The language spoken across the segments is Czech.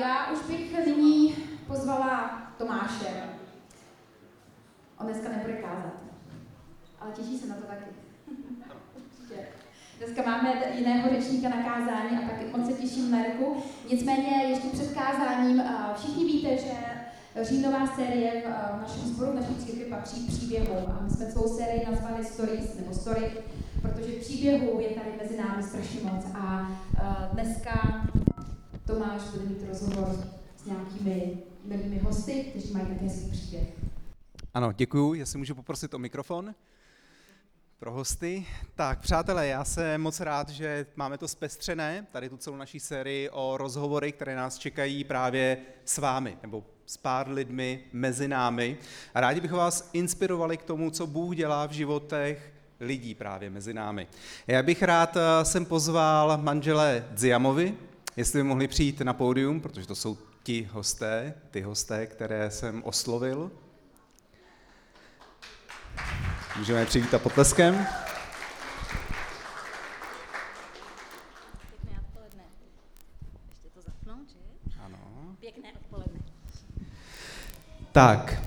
Já už bych nyní pozvala Tomáše. On dneska nebude kázat, ale těší se na to taky. Dneska máme jiného řečníka na kázání a tak moc se těším na Reku. Nicméně ještě před kázáním všichni víte, že říjnová série v našem sboru, v naší církvi patří příběhům a my jsme svou sérii nazvali Stories nebo Story, protože příběhů je tady mezi námi strašně moc a dneska Tomáš bude mít rozhovor s nějakými milými hosty, kteří mají také svůj příběh. Ano, děkuju. Jestli můžu poprosit o mikrofon pro hosty. Tak, přátelé, já jsem moc rád, že máme to zpestřené, tady tu celou naší sérii o rozhovory, které nás čekají právě s vámi, nebo s pár lidmi mezi námi. A rádi bych vás inspirovali k tomu, co Bůh dělá v životech lidí právě mezi námi. Já bych rád eh, sem pozval manžele Dziamovi, jestli by mohli přijít na pódium, protože to jsou ti hosté, ty hosté, které jsem oslovil. Můžeme přivítat potleskem. Pěkné odpoledne. Ještě to zapnout, že? Ano. Pěkné odpoledne. Tak,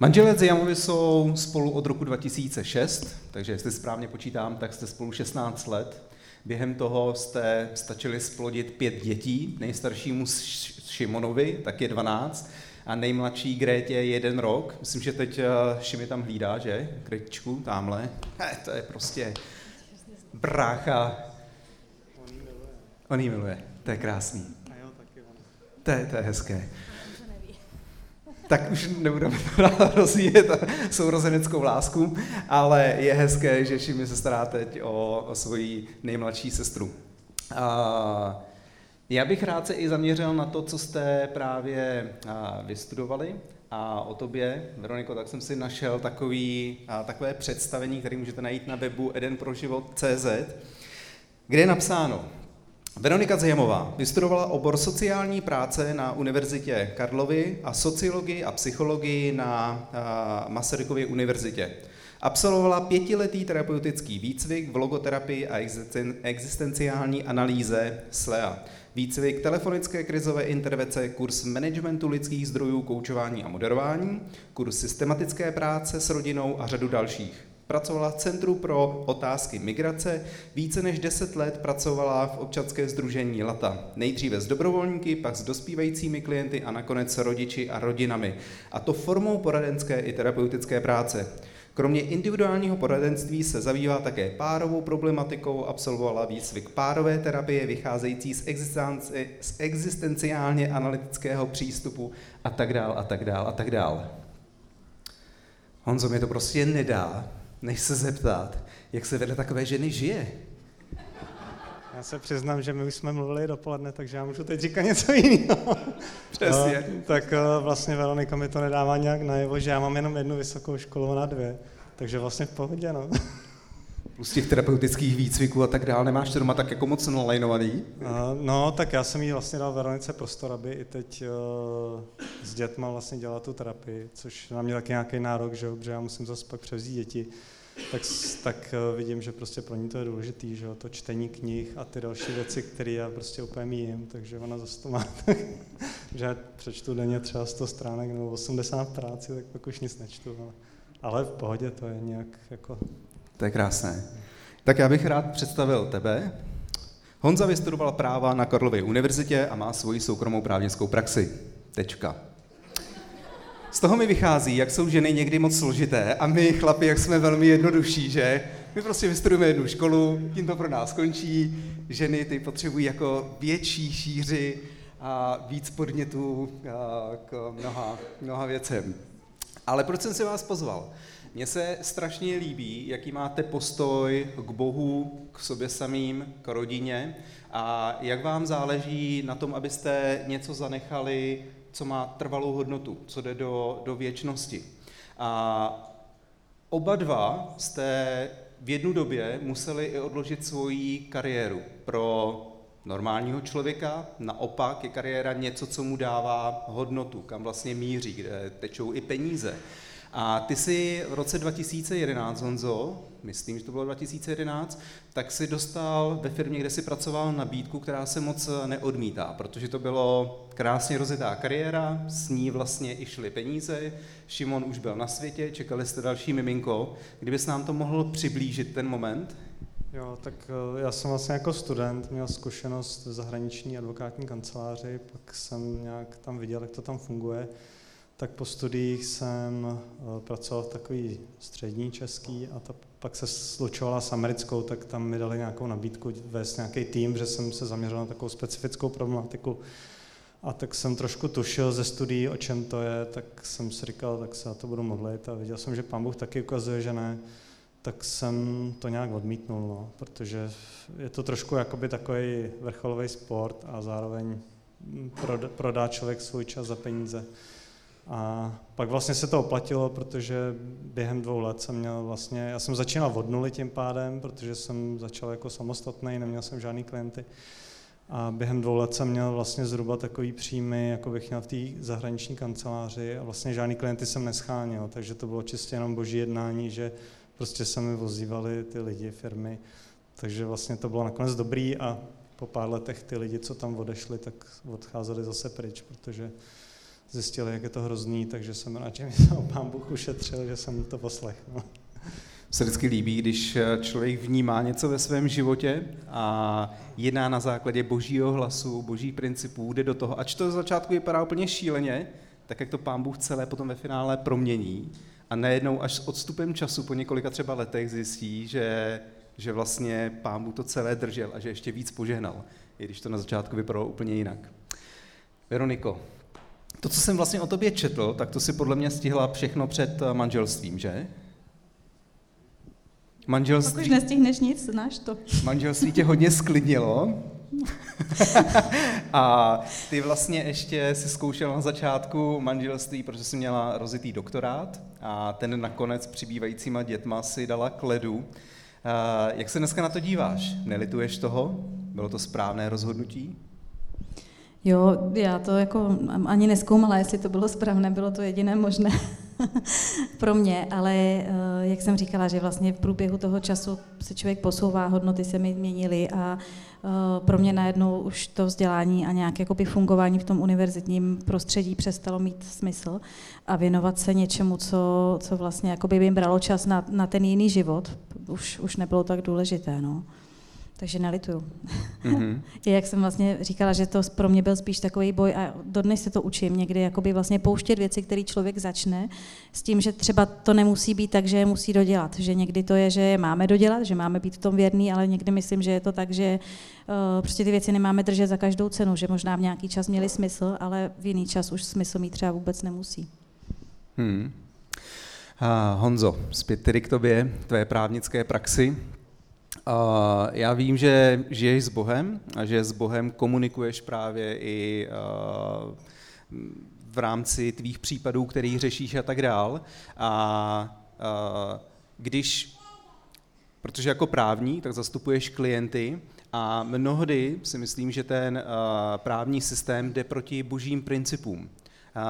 manželé Ziamovi jsou spolu od roku 2006, takže jestli správně počítám, tak jste spolu 16 let. Během toho jste stačili splodit pět dětí, nejstaršímu Šimonovi, tak je 12, a nejmladší Grétě je jeden rok. Myslím, že teď eh, Šimi tam hlídá, že? Grétičku, tamhle. He, to je prostě brácha. On jí miluje. To je krásný. To je, to je hezké. Tak už nebudeme rozvíjet sourozeneckou lásku, ale je hezké, že Šimi se stará teď o, o svoji nejmladší sestru. A, já bych rád se i zaměřil na to, co jste právě vystudovali a o tobě, Veroniko, tak jsem si našel takový, takové představení, které můžete najít na webu edenproživot.cz, kde je napsáno, Veronika Zajamová vystudovala obor sociální práce na Univerzitě Karlovy a sociologii a psychologii na Masarykově univerzitě. Absolvovala pětiletý terapeutický výcvik v logoterapii a existenciální analýze SLEA výcvik telefonické krizové intervence, kurz managementu lidských zdrojů, koučování a moderování, kurz systematické práce s rodinou a řadu dalších. Pracovala v Centru pro otázky migrace, více než 10 let pracovala v občanské združení LATA. Nejdříve s dobrovolníky, pak s dospívajícími klienty a nakonec s rodiči a rodinami. A to formou poradenské i terapeutické práce. Kromě individuálního poradenství se zabývá také párovou problematikou, absolvovala výcvik párové terapie vycházející z, z existenciálně analytického přístupu a tak dál a tak dál a tak dál. Honzo, mi to prostě nedá, než se zeptat, jak se vedle takové ženy žije. Já se přiznám, že my už jsme mluvili dopoledne, takže já můžu teď říkat něco jiného. Přesně. Uh, tak uh, vlastně Veronika mi to nedává nějak najevo, že já mám jenom jednu vysokou školu na dvě. Takže vlastně v pohodě, no. Plus těch terapeutických výcviků a tak dále, nemáš to doma tak jako moc nalajnovaný? Uh, no, tak já jsem jí vlastně dal Veronice prostor, aby i teď uh, s dětma vlastně dělala tu terapii, což na mě taky nějaký nárok, že, že já musím zase pak převzít děti tak, tak eh, vidím, že prostě pro ní to je důležitý, že jo, to čtení knih a ty další věci, které já prostě úplně míjím, takže ona zase to má tak, že já přečtu denně třeba 100 stránek nebo 80 práci, tak pak už nic nečtu, ale, ale v pohodě to je nějak jako... To je krásné. Tak já bych rád představil tebe. Honza vystudoval práva na Karlově univerzitě a má svoji soukromou právnickou praxi. Tečka. Z toho mi vychází, jak jsou ženy někdy moc složité a my chlapi, jak jsme velmi jednodušší, že? My prostě vystudujeme jednu školu, tím to pro nás skončí, ženy ty potřebují jako větší šíři a víc podnětů k mnoha, mnoha věcem. Ale proč jsem si vás pozval? Mně se strašně líbí, jaký máte postoj k Bohu, k sobě samým, k rodině a jak vám záleží na tom, abyste něco zanechali co má trvalou hodnotu, co jde do, do věčnosti. A oba dva jste v jednu době museli i odložit svoji kariéru. Pro normálního člověka naopak je kariéra něco, co mu dává hodnotu, kam vlastně míří, kde tečou i peníze. A ty si v roce 2011, Honzo, myslím, že to bylo 2011, tak si dostal ve firmě, kde si pracoval nabídku, která se moc neodmítá, protože to bylo krásně rozjetá kariéra, s ní vlastně i šly peníze, Šimon už byl na světě, čekali jste další miminko. Kdybys nám to mohl přiblížit ten moment? Jo, tak eh, já jsem vlastně jako student měl zkušenost v zahraniční advokátní kanceláři, pak jsem nějak tam viděl, jak to tam funguje. Tak po studiích jsem eh, pracoval v takový střední český a ta pak se slučovala s americkou, tak tam mi dali nějakou nabídku vést nějaký tým, že jsem se zaměřil na takovou specifickou problematiku. A tak jsem trošku tušil ze studií, o čem to je, tak jsem si říkal, tak se na to budu modlit a viděl jsem, že pán Bůh taky ukazuje, že ne tak jsem to nějak odmítnul, no, protože je to trošku jakoby takový vrcholový sport a zároveň prodá člověk svůj čas za peníze. A pak vlastně se to oplatilo, protože během dvou let jsem měl vlastně, já jsem začínal od nuly tím pádem, protože jsem začal jako samostatný, neměl jsem žádný klienty. A během dvou let jsem měl vlastně zhruba takový příjmy, jako bych měl v té zahraniční kanceláři a vlastně žádný klienty jsem neschánil, takže to bylo čistě jenom boží jednání, že prostě se mi vozívali ty lidi, firmy, takže vlastně to bylo nakonec dobrý a po pár letech ty lidi, co tam odešli, tak odcházeli zase pryč, protože zjistili, jak je to hrozný, takže jsem rád, že mi to pán Bůh ušetřil, že jsem to poslechl. Se vždycky líbí, když člověk vnímá něco ve svém životě a jedná na základě božího hlasu, božích principů, jde do toho, ač to z začátku vypadá úplně šíleně, tak jak to pán Bůh celé potom ve finále promění a najednou až s odstupem času po několika třeba letech zjistí, že, že vlastně pán Bůh to celé držel a že ještě víc požehnal, i když to na začátku vypadalo úplně jinak. Veroniko, to, co jsem vlastně o tobě četl, tak to si podle mě stihla všechno před eh, manželstvím, že? Manželství... Pokud nestihneš nic, znáš to. Manželství tě hodně sklidnilo. a ty vlastně ještě si zkoušel na začátku manželství, protože jsi měla rozitý doktorát a ten nakonec přibývajícíma dětma si dala k ledu. Jak se dneska na to díváš? Nelituješ toho? Bylo to správné rozhodnutí? Jo, já to jako ani neskoumala, jestli to bylo správné, bylo to jediné možné pro mě, ale eh, jak jsem říkala, že vlastně v průběhu toho času se člověk posouvá, hodnoty se mi měnily a eh, pro mě najednou už to vzdělání a nějaké jakoby fungování v tom univerzitním prostředí přestalo mít smysl a věnovat se něčemu, co, co vlastně jakoby by jim bralo čas na, na ten jiný život, už, už nebylo tak důležité. No. Takže nelituju. Mm-hmm. jak jsem vlastně říkala, že to pro mě byl spíš takový boj a dodnes se to učím někdy, jakoby vlastně pouštět věci, které člověk začne, s tím, že třeba to nemusí být tak, že je musí dodělat. Že někdy to je, že je máme dodělat, že máme být v tom věrný, ale někdy myslím, že je to tak, že uh, prostě ty věci nemáme držet za každou cenu, že možná v nějaký čas měli smysl, ale v jiný čas už smysl mít třeba vůbec nemusí. Hmm. A Honzo, zpět tedy k tobě, tvé právnické praxi. Já vím, že žiješ s Bohem a že s Bohem komunikuješ právě i v rámci tvých případů, který řešíš a tak dál. A když, protože jako právní, tak zastupuješ klienty a mnohdy si myslím, že ten právní systém jde proti božím principům.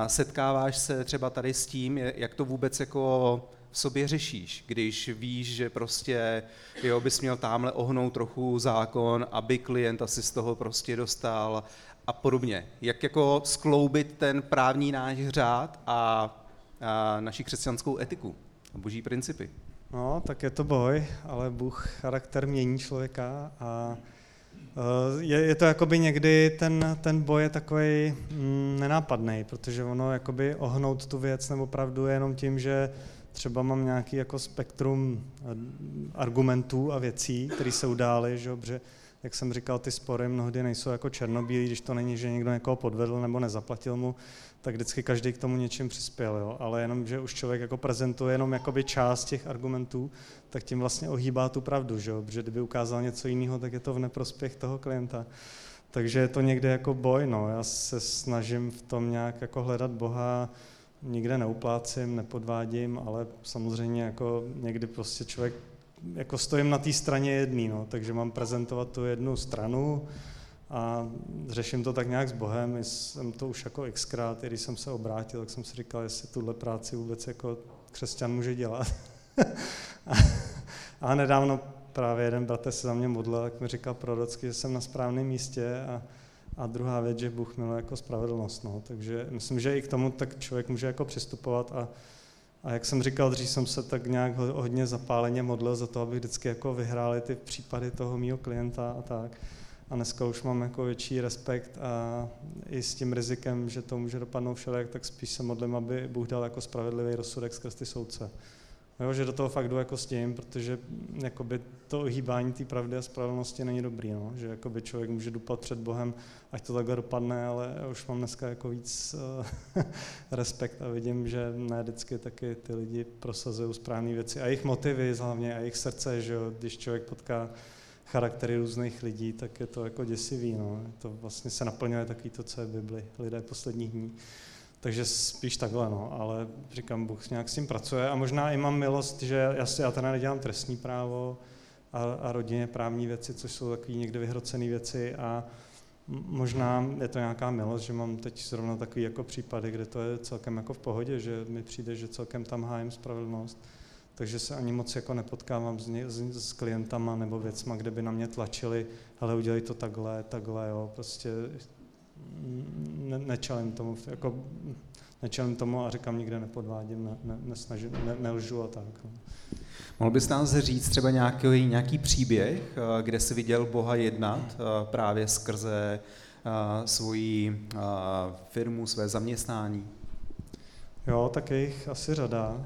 Setkáváš se třeba tady s tím, jak to vůbec jako v sobě řešíš, když víš, že prostě jo, bys měl tamhle ohnout trochu zákon, aby klient asi z toho prostě dostal a podobně. Jak jako skloubit ten právní náš řád a, a naši křesťanskou etiku a boží principy? No, tak je to boj, ale Bůh charakter mění člověka a e, je, je to jakoby někdy, ten, ten boj je takový mm, nenápadný, protože ono jakoby ohnout tu věc nebo pravdu je jenom tím, že třeba mám nějaký jako spektrum eh, argumentů a věcí, které se udály, že, protože, jak jsem říkal, ty spory mnohdy nejsou jako černobílí, když to není, že někdo někoho podvedl nebo nezaplatil mu, tak vždycky každý k tomu něčím přispěl, jo? ale jenom, že už člověk jako prezentuje jenom jakoby část těch argumentů, tak tím vlastně ohýbá tu pravdu, že? protože kdyby ukázal něco jiného, tak je to v neprospěch toho klienta. Takže je to někde jako boj, no. já se snažím v tom nějak jako hledat Boha, nikde neuplácím, nepodvádím, ale samozřejmě jako někdy prostě člověk, jako stojím na té straně jedný, no, takže mám prezentovat tu jednu stranu a řeším to tak nějak s Bohem, jsem to už jako xkrát, i když jsem se obrátil, tak jsem si říkal, jestli tuhle práci vůbec jako křesťan může dělat. a, nedávno právě jeden bratr se za mě modlil, tak mi říkal prorocky, že jsem na správném místě a, a druhá věc, že Bůh miluje jako spravedlnost. No. Takže myslím, že i k tomu tak člověk může jako přistupovat a, a jak jsem říkal, dřív jsem se tak nějak hodně zapáleně modlil za to, aby vždycky jako vyhráli ty případy toho mýho klienta a tak. A dneska už mám jako větší respekt a i s tím rizikem, že to může dopadnout všelijak, tak spíš se modlím, aby Bůh dal jako spravedlivý rozsudek skrz ty soudce. Jo, že do toho fakt jdu jako s tím, protože jakoby to ohýbání té pravdy a spravedlnosti není dobrý, no? že jakoby člověk může dupat před Bohem, ať to takhle dopadne, ale už mám dneska jako víc uh, respekt a vidím, že ne vždycky taky ty lidi prosazují správné věci a jejich motivy hlavně a jejich srdce, že jo? když člověk potká charaktery různých lidí, tak je to jako děsivý. No. To vlastně se naplňuje takový to, co je v Bibli, lidé posledních dní. Takže spíš takhle, no, ale říkám, Bůh nějak s tím pracuje. A možná i mám milost, že já, si, já teda nedělám trestní právo a, a rodině právní věci, což jsou takové někde vyhrocené věci. A možná je to nějaká milost, že mám teď zrovna takový jako případy, kde to je celkem jako v pohodě, že mi přijde, že celkem tam hájím spravedlnost. Takže se ani moc jako nepotkávám s, s, s klientama nebo věcma, kde by na mě tlačili, ale udělej to takhle, takhle, jo, prostě ne, nečelím tomu, jako nečelím tomu a říkám, nikde nepodvádím, ne, ne, nesnažím, ne, nelžu a tak. No. Mohl bys nás říct třeba nějaký, nějaký příběh, eh, kde jsi viděl Boha jednat eh, právě skrze eh, svoji firmu, své zaměstnání? Jo, tak je jich asi řada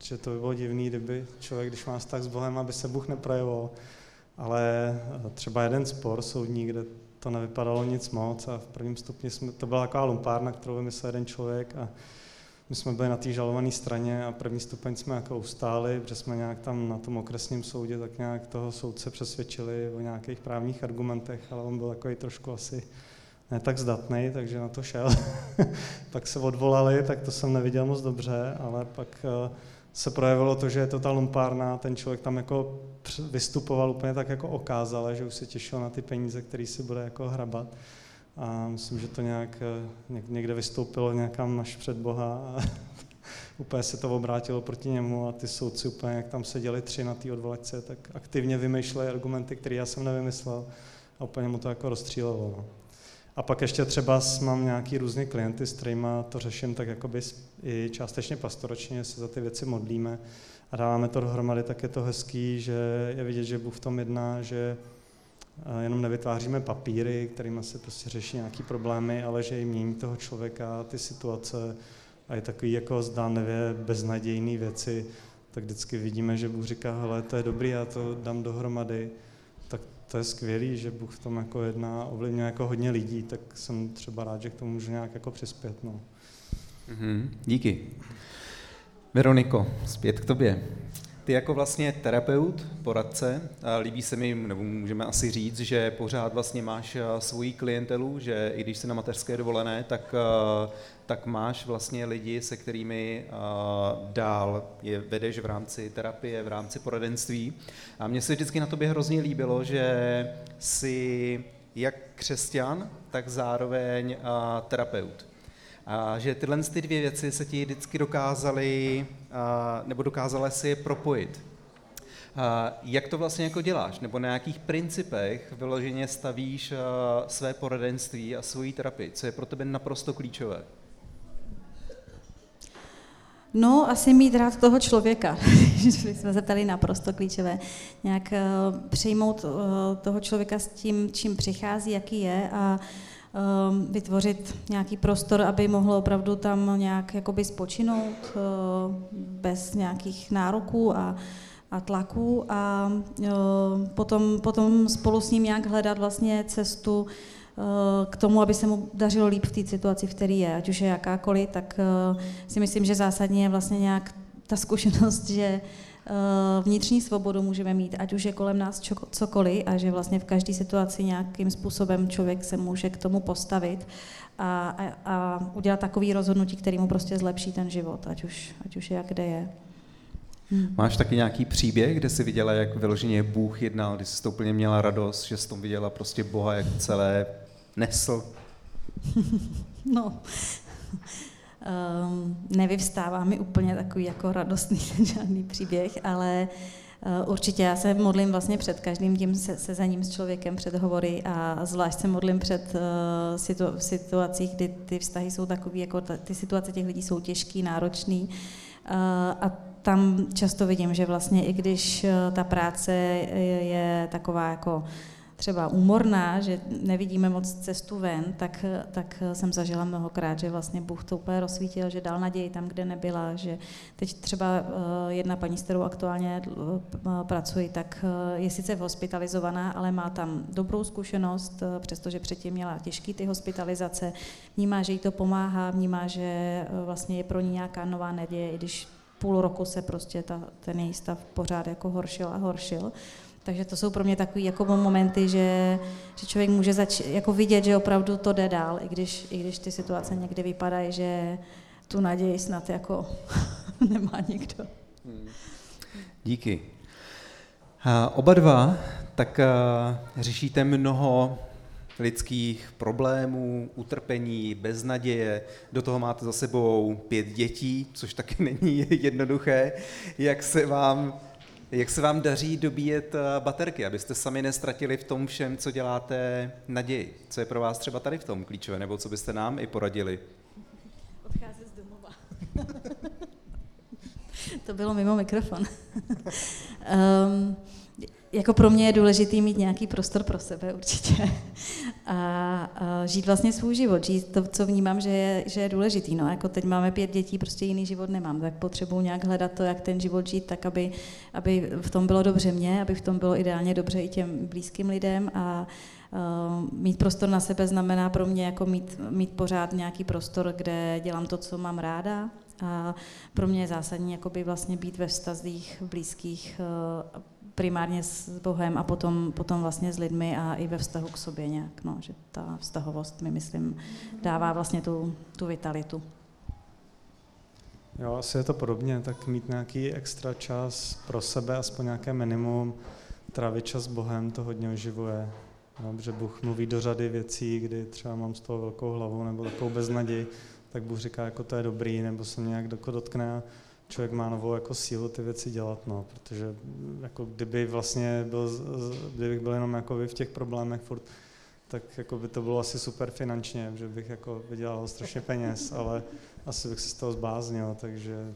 protože to by bylo divný, kdyby člověk, když má vztah s Bohem, aby se Bůh neprojevoval. Ale třeba jeden spor soudní, kde to nevypadalo nic moc a v prvním stupni jsme, to byla taková lumpárna, kterou vymyslel jeden člověk a my jsme byli na té žalované straně a první stupeň jsme jako ustáli, protože jsme nějak tam na tom okresním soudě tak nějak toho soudce přesvědčili o nějakých právních argumentech, ale on byl takový trošku asi ne tak zdatný, takže na to šel. pak se odvolali, tak to jsem neviděl moc dobře, ale pak uh, se projevilo to, že je to ta lumpárna, ten člověk tam jako vystupoval úplně tak jako okázale, že už se těšil na ty peníze, které si bude jako hrabat. A myslím, že to nějak eh, někde vystoupilo nějakám naš před Boha a úplně se to obrátilo proti němu a ty soudci úplně, jak tam seděli tři na té odvolačce, tak aktivně vymýšleli argumenty, které já jsem nevymyslel a úplně mu to jako rozstřílelo. No. A pak ještě třeba mám nějaký různý klienty, s kterými to řeším tak jakoby i částečně pastoračně, se za ty věci modlíme a dáváme to dohromady, tak je to hezký, že je vidět, že Bůh v tom jedná, že eh, jenom nevytváříme papíry, kterými se prostě řeší nějaký problémy, ale že i mění toho člověka, ty situace a je takový jako zdánlivě beznadějný věci, tak vždycky vidíme, že Bůh říká, hele, to je dobrý, já to dám dohromady to je skvělý, že Bůh v tom jako jedná, ovlivňuje jako hodně lidí, tak jsem třeba rád, že k tomu můžu nějak jako přispět. No. Mm-hmm, díky. Veroniko, zpět k tobě. Ty jako vlastně terapeut, poradce, líbí se mi, nebo můžeme asi říct, že pořád vlastně máš svoji klientelu, že i když jsi na mateřské dovolené, tak, tak máš vlastně lidi, se kterými dál je vedeš v rámci terapie, v rámci poradenství. A mně se vždycky na tobě hrozně líbilo, že jsi jak křesťan, tak zároveň terapeut. A že tyhle ty dvě věci se ti vždycky dokázaly, nebo dokázala si je propojit. A jak to vlastně jako děláš? Nebo na jakých principech vyloženě stavíš své poradenství a svoji terapii? Co je pro tebe naprosto klíčové? No, asi mít rád toho člověka, když jsme se ptali naprosto klíčové. Nějak uh, přijmout uh, toho člověka s tím, čím přichází, jaký je a uh, vytvořit nějaký prostor, aby mohlo opravdu tam nějak jakoby spočinout eh, bez nějakých nároků a, a tlaků. A eh, potom, potom spolu s ním nějak hledat vlastně cestu eh, k tomu, aby se mu dařilo líp v té situaci, v které je, ať už je jakákoliv, tak si myslím, že zásadně je vlastně nějak ta zkušenost, že vnitřní svobodu můžeme mít, ať už je kolem nás cokoliv a že vlastně v každé situaci nějakým způsobem člověk se může k tomu postavit a, a, a udělat takový rozhodnutí, který mu prostě zlepší ten život, ať už, ať už je jak kde je. Hmm. Máš taky nějaký příběh, kde jsi viděla, jak vyloženě Bůh jednal, kdy jsi to úplně měla radost, že jsi tom viděla prostě Boha, jak celé nesl? no, nevyvstává mi úplně takový jako radostný žádný příběh, ale Určitě já se modlím vlastně před každým tím sezením s člověkem, před hovory a zvlášť se modlím před situ, situacích, kdy ty vztahy jsou takové, jako ty situace těch lidí jsou těžký, náročný. A tam často vidím, že vlastně i když ta práce je taková jako třeba úmorná, že nevidíme moc cestu ven, tak, tak jsem zažila mnohokrát, že vlastně Bůh to úplně rozsvítil, že dal naději tam, kde nebyla, že teď třeba eh, jedna paní, s kterou aktuálně eh, pracuji, tak eh, je sice hospitalizovaná, ale má tam dobrou zkušenost, přestože předtím měla těžký ty hospitalizace, vnímá, že jí to pomáhá, vnímá, že vlastně je pro ní nějaká nová naděje, i když půl roku se prostě ta, ten její stav pořád jako horšil a horšil. Takže to jsou pro mě takové jako momenty, že, že člověk může zač- jako vidět, že opravdu to jde dál, i když, i když ty situace někdy vypadají, že tu naději snad jako nemá nikdo. Hmm. Díky. Oba dva tak uh, řešíte mnoho lidských problémů, utrpení, beznaděje. Do toho máte za sebou pět dětí, což taky není jednoduché. Jak se vám jak se vám daří dobíjet eh, baterky, abyste sami nestratili v tom všem, co děláte, naději? Co je pro vás třeba tady v tom klíčové, nebo co byste nám i poradili? Odcházet z domova. to bylo mimo mikrofon. um, jako pro mě je důležitý mít nějaký prostor pro sebe určitě a, a žít vlastně svůj život, žít to, co vnímám, že je, že je důležitý. No, jako teď máme pět dětí, prostě jiný život nemám, tak potřebuji nějak hledat to, jak ten život žít, tak aby, aby v tom bylo dobře mě, aby v tom bylo ideálně dobře i těm blízkým lidem a Uh, mít prostor na sebe znamená pro mě jako mít, mít pořád nějaký prostor, kde dělám to, co mám ráda. A pro mě je zásadní jakoby vlastně být ve vztazích blízkých uh, primárně s Bohem a potom, potom vlastně s lidmi a i ve vztahu k sobě nějak, no, že ta vztahovost mi myslím dává vlastně tu, tu vitalitu. Jo, asi je to podobně, tak mít nějaký extra čas pro sebe, aspoň nějaké minimum, trávit čas s Bohem, to hodně oživuje. No, že Bůh mluví do řady věcí, kdy třeba mám z toho velkou hlavu nebo takovou beznaději, tak Bůh říká, jako to je dobrý, nebo se mě nějak dotkne člověk má novou jako sílu ty věci dělat, no, protože jako kdyby vlastně byl, kdybych byl jenom jako v těch problémech furt, tak jako by to bylo asi super finančně, že bych jako vydělal strašně peněz, ale asi bych se z toho zbáznil, takže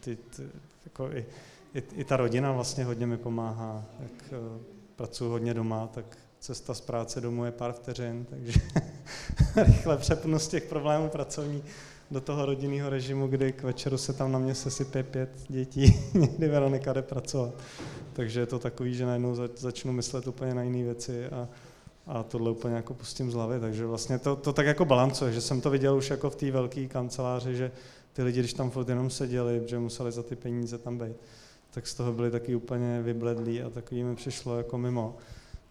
ty, ty, jako i, i, i ta rodina vlastně hodně mi pomáhá, jak uh, pracuji hodně doma, tak cesta z práce domů je pár vteřin, takže rychle přepnu z těch problémů pracovních do toho rodinného režimu, kdy k večeru se tam na mě sesype pět dětí, někdy Veronika jde pracovat. Takže je to takový, že najednou začnu myslet úplně na jiné věci a, a tohle úplně jako pustím z hlavy. Takže vlastně to, to tak jako balancuje, že jsem to viděl už jako v té velké kanceláři, že ty lidi, když tam furt jenom seděli, že museli za ty peníze tam být, tak z toho byli taky úplně vybledlí a takový mi přišlo jako mimo.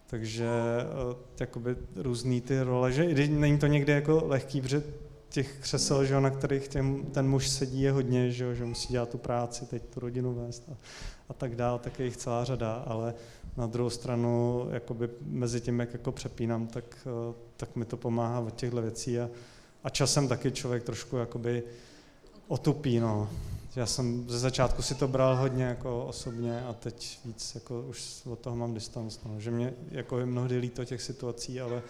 Takže eh, jakoby různý ty role, že i není to někdy jako lehký, protože těch křesel, že, na kterých těm, ten muž sedí, je hodně, že, že musí dělat tu práci, teď tu rodinu vést a, a tak dál, tak je jich celá řada, ale na druhou stranu jakoby mezi tím, jak jako přepínám, tak, eh, tak mi to pomáhá od těchto věcí a, a časem taky člověk trošku jakoby otupí, no. Já jsem ze začátku si to bral hodně jako osobně a teď víc jako už od toho mám distanc, no. že mě jako je mnohdy líto těch situací, ale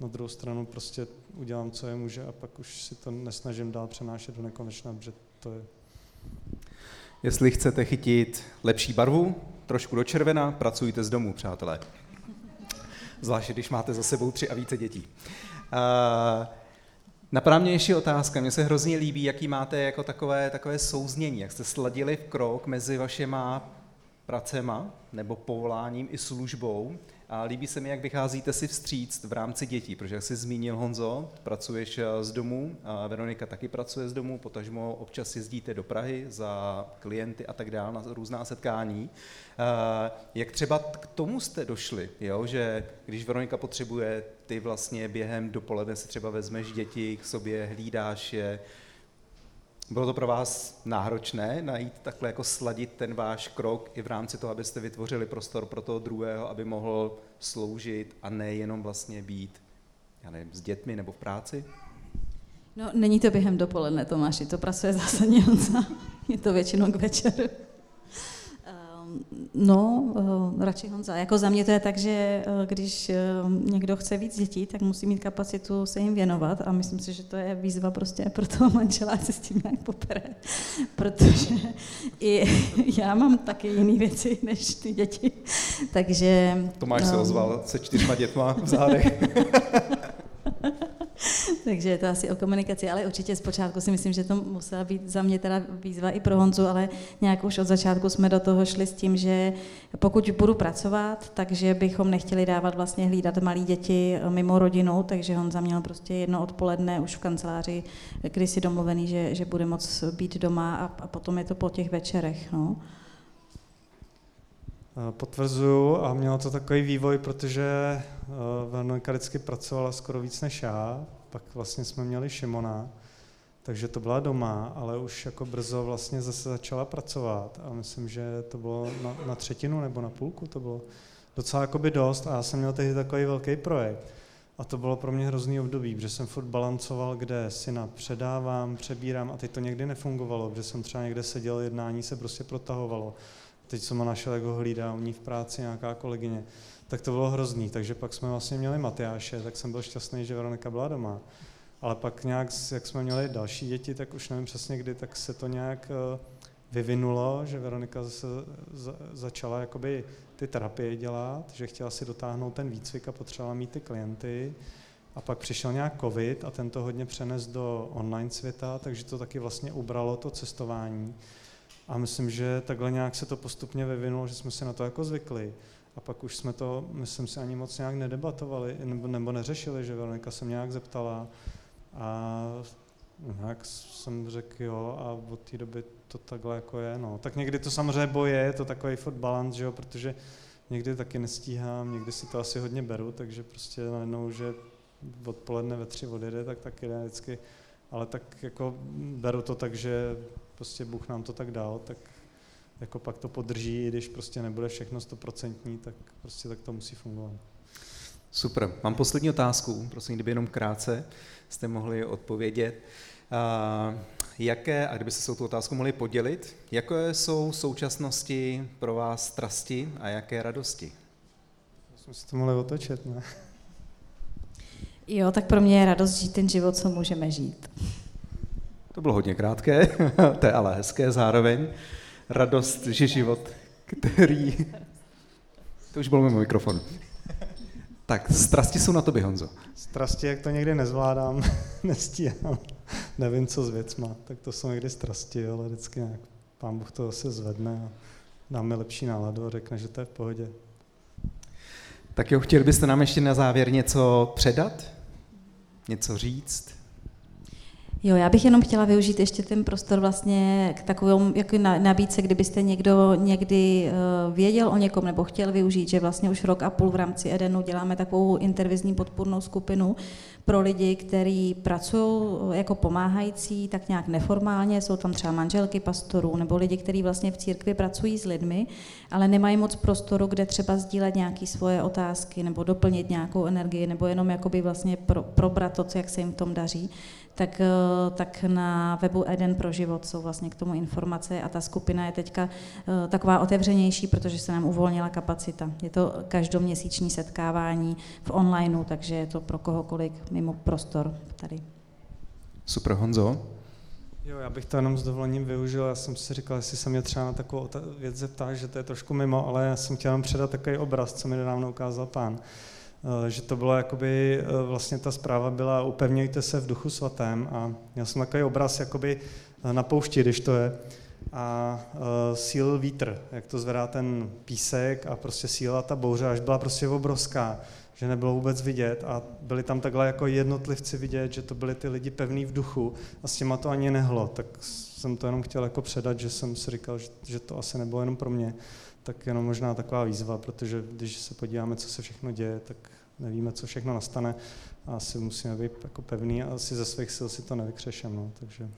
na druhou stranu prostě udělám, co je může a pak už si to nesnažím dál přenášet do nekonečna, protože to je... Jestli chcete chytit lepší barvu, trošku do červena, pracujte z domu, přátelé. Zvláště, když máte za sebou tři a více dětí. Napadá mě ještě otázka, mně se hrozně líbí, jaký máte jako takové, takové souznění, jak jste sladili v krok mezi vašima pracema nebo povoláním i službou a líbí se mi, jak vycházíte si vstříct v rámci dětí, protože jak jsi zmínil Honzo, pracuješ eh, z domu, a Veronika taky pracuje z domu, potažmo občas jezdíte do Prahy za klienty a tak dále na různá setkání. Eh, jak třeba k tomu jste došli, jo? že když Veronika potřebuje, ty vlastně během dopoledne si třeba vezmeš děti k sobě, hlídáš je, bylo to pro vás náročné najít takhle jako sladit ten váš krok i v rámci toho, abyste vytvořili prostor pro toho druhého, aby mohl sloužit a nejenom vlastně být, já nevím, s dětmi nebo v práci? No, není to během dopoledne, Tomáši, to pracuje zásadně Honza. Je to většinou k večeru. No, uh, radši Honza. Jako za mě to je tak, že uh, když uh, někdo chce víc dětí, tak musí mít kapacitu se jim věnovat a myslím si, že to je výzva prostě pro toho manžela, se s tím nějak popere. Protože i já mám taky jiné věci než ty děti. Takže... Tomáš um, se ozval se čtyřma dětma v zádech. Takže je to asi o komunikaci, ale určitě zpočátku si myslím, že to musela být za mě teda výzva i pro Honzu, ale nějak už od začátku jsme do toho šli s tím, že pokud budu pracovat, takže bychom nechtěli dávat vlastně hlídat malí děti mimo rodinu, takže Honza měl prostě jedno odpoledne už v kanceláři, kdy si domluvený, že, že bude moc být doma a, a potom je to po těch večerech. No. Potvrzuju a mělo to takový vývoj, protože eh, Veronika vždycky pracovala skoro víc než já, pak vlastně jsme měli Šimona, takže to byla doma, ale už jako brzo vlastně zase začala pracovat a myslím, že to bylo na, na třetinu nebo na půlku, to bylo docela jakoby dost a já jsem měl tehdy takový velký projekt. A to bylo pro mě hrozný období, protože jsem furt balancoval, kde syna předávám, přebírám a teď to někdy nefungovalo, protože jsem třeba někde seděl, jednání se prostě protahovalo. Teď jsem ho našel, jak ho hlídá u ní v práci nějaká kolegyně tak to bylo hrozný. Takže pak jsme vlastně měli Matyáše, tak jsem byl šťastný, že Veronika byla doma. Ale pak nějak, jak jsme měli další děti, tak už nevím přesně kdy, tak se to nějak eh, vyvinulo, že Veronika zase začala jakoby ty terapie dělat, že chtěla si dotáhnout ten výcvik a potřebovala mít ty klienty. A pak přišel nějak covid a ten to hodně přenes do online světa, takže to taky vlastně ubralo to cestování. A myslím, že takhle nějak se to postupně vyvinulo, že jsme si na to jako zvykli. A pak už jsme to, myslím si, ani moc nějak nedebatovali, nebo, nebo neřešili, že Veronika se mě nějak zeptala a nějak jsem řekl jo a od té doby to takhle jako je. No. Tak někdy to samozřejmě boje, je to takový fot balance, že jo, protože někdy taky nestíhám, někdy si to asi hodně beru, takže prostě najednou, že odpoledne ve tři odjede, tak taky jde vždycky, ale tak jako beru to tak, že prostě Bůh nám to tak dal, tak jako pak to podrží, i když prostě nebude všechno stoprocentní, tak prostě tak to musí fungovat. Super. Mám poslední otázku, prosím, kdyby jenom krátce jste mohli odpovědět. Uh, jaké, a kdyby se s tu otázku mohli podělit, jaké jsou v současnosti pro vás strasti a jaké radosti? Jsme si to mohli otočit, ne? Jo, tak pro mě je radost žít ten život, co můžeme žít. To bylo hodně krátké, to je ale hezké zároveň radost, že život, který... To už bylo mimo mikrofon. Tak, strasti jsou na tobě, Honzo. Strasti, jak to někdy nezvládám, nestíhám, nevím, co s věcma, tak to jsou někdy strasti, ale vždycky nějak pán Bůh to zase zvedne a dá mi lepší náladu a řekne, že to je v pohodě. Tak jo, chtěli byste nám ještě na závěr něco předat? Něco říct? Jo, já bych jenom chtěla využít ještě ten prostor vlastně k takovému jako nabídce, kdybyste někdo někdy uh, věděl o někom nebo chtěl využít, že vlastně už rok a půl v rámci Edenu děláme takovou intervizní podpůrnou skupinu pro lidi, kteří pracují jako pomáhající, tak nějak neformálně, jsou tam třeba manželky pastorů nebo lidi, kteří vlastně v církvi pracují s lidmi, ale nemají moc prostoru, kde třeba sdílet nějaké svoje otázky nebo doplnit nějakou energii nebo jenom jakoby vlastně pro, probrat to, co, jak se jim v tom daří tak, eh, tak na webu Eden pro život jsou vlastně k tomu informace a ta skupina je teďka eh, taková otevřenější, protože se nám uvolnila kapacita. Je to každoměsíční setkávání v onlineu, takže je to pro kohokoliv mimo prostor tady. Super, Honzo. Jo, já bych to jenom s dovolením využil. Já jsem si říkal, jestli se mě třeba na takovou věc zeptá, že to je trošku mimo, ale já jsem chtěl předat takový obraz, co mi nedávno ukázal pán. Eh, že to bylo jakoby, eh, vlastně ta zpráva byla upevňujte se v duchu svatém a měl jsem takový obraz jakoby eh, na poušti, když to je, a síl vítr, jak to zvedá ten písek a prostě síla ta bouře, až byla prostě obrovská, že nebylo vůbec vidět. A byli tam takhle jako jednotlivci vidět, že to byli ty lidi pevný v duchu a s těma to ani nehlo, tak jsem to jenom chtěl jako předat, že jsem si říkal, že, že to asi nebylo jenom pro mě, tak jenom možná taková výzva, protože když se podíváme, co se všechno děje, tak nevíme, co všechno nastane a asi musíme být jako pevný a asi ze svých sil si to nevykřešem, no, takže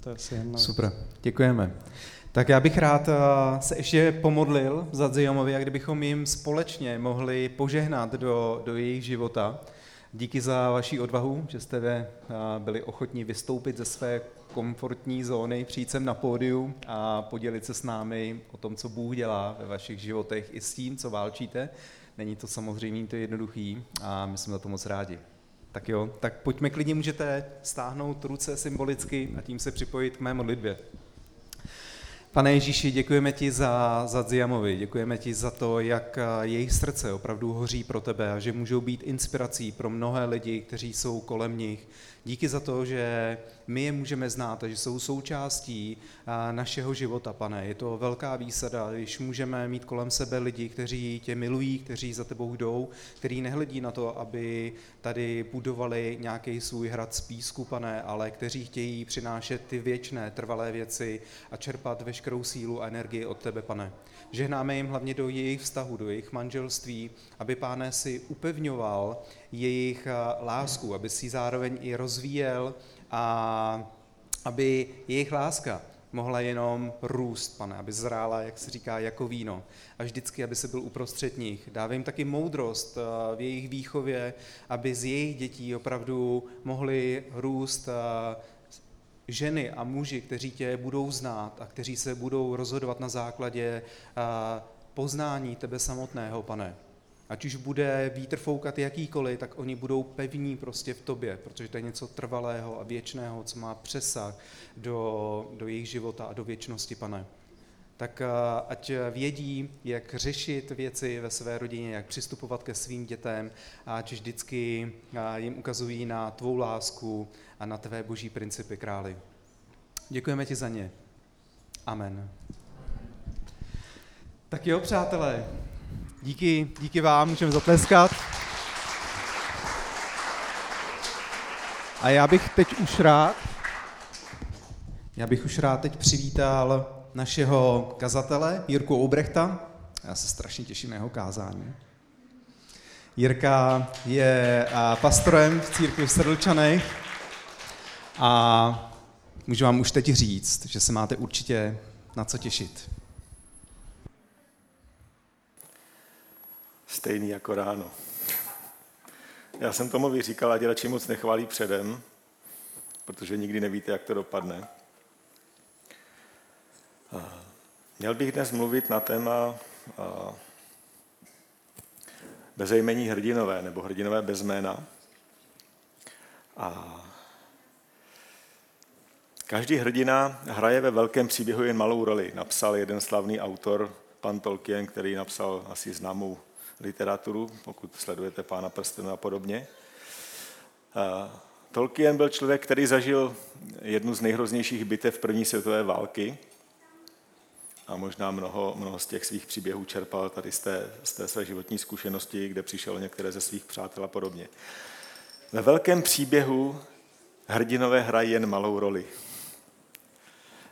to je asi jedna Super, děkujeme. Tak já bych rád eh, se ještě pomodlil za Zijomovi, a kdybychom jim společně mohli požehnat do, do jejich života. Díky za vaši odvahu, že jste byli ochotní vystoupit ze své komfortní zóny, přijít sem na pódiu a podělit se s námi o tom, co Bůh dělá ve vašich životech i s tím, co válčíte. Není to samozřejmě to jednoduchý a my jsme za to moc rádi. Tak jo, tak pojďme klidně, můžete stáhnout ruce symbolicky a tím se připojit k mé modlitbě. Pane Ježíši, děkujeme ti za, za Ziamovi, děkujeme ti za to, jak jejich srdce opravdu hoří pro tebe a že můžou být inspirací pro mnohé lidi, kteří jsou kolem nich. Díky za to, že my je můžeme znát a že jsou součástí našeho života, pane. Je to velká výsada, když můžeme mít kolem sebe lidi, kteří tě milují, kteří za tebou jdou, kteří nehledí na to, aby tady budovali nějaký svůj hrad z písku, pane, ale kteří chtějí přinášet ty věčné, trvalé věci a čerpat veškerou sílu a energii od tebe, pane. Žehnáme jim hlavně do jejich vztahu, do jejich manželství, aby páne si upevňoval jejich lásku, aby si zároveň i rozvíjel a aby jejich láska mohla jenom růst, pane, aby zrála, jak se říká, jako víno. A vždycky, aby se byl uprostřed nich. Dávej jim taky moudrost v jejich výchově, aby z jejich dětí opravdu mohli růst ženy a muži, kteří tě budou znát a kteří se budou rozhodovat na základě poznání tebe samotného, pane. Ať už bude vítr foukat jakýkoliv, tak oni budou pevní prostě v tobě, protože to je něco trvalého a věčného, co má přesah do, do jejich života a do věčnosti, pane. Tak ať vědí, jak řešit věci ve své rodině, jak přistupovat ke svým dětem ať vždycky jim ukazují na tvou lásku a na tvé boží principy, králi. Děkujeme ti za ně. Amen. Tak jo, přátelé, díky, díky vám, můžeme zatleskat. A já bych teď už rád, já bych už rád teď přivítal našeho kazatele Jirku Oubrechta. Já se strašně těším na jeho kázání. Jirka je pastorem v církvi v Sedlčanech a můžu vám už teď říct, že se máte určitě na co těšit. Stejný jako ráno. Já jsem tomu říkal, ať radši moc nechválí předem, protože nikdy nevíte, jak to dopadne. Měl bych dnes mluvit na téma bezejmení hrdinové, nebo hrdinové bez jména. A každý hrdina hraje ve velkém příběhu jen malou roli. Napsal jeden slavný autor, pan Tolkien, který napsal asi známou literaturu, pokud sledujete Pána prstenu a podobně. Tolkien byl člověk, který zažil jednu z nejhroznějších bitev první světové války a možná mnoho, mnoho z těch svých příběhů čerpal tady z té, z té své životní zkušenosti, kde přišel některé ze svých přátel a podobně. Ve velkém příběhu hrdinové hrají jen malou roli.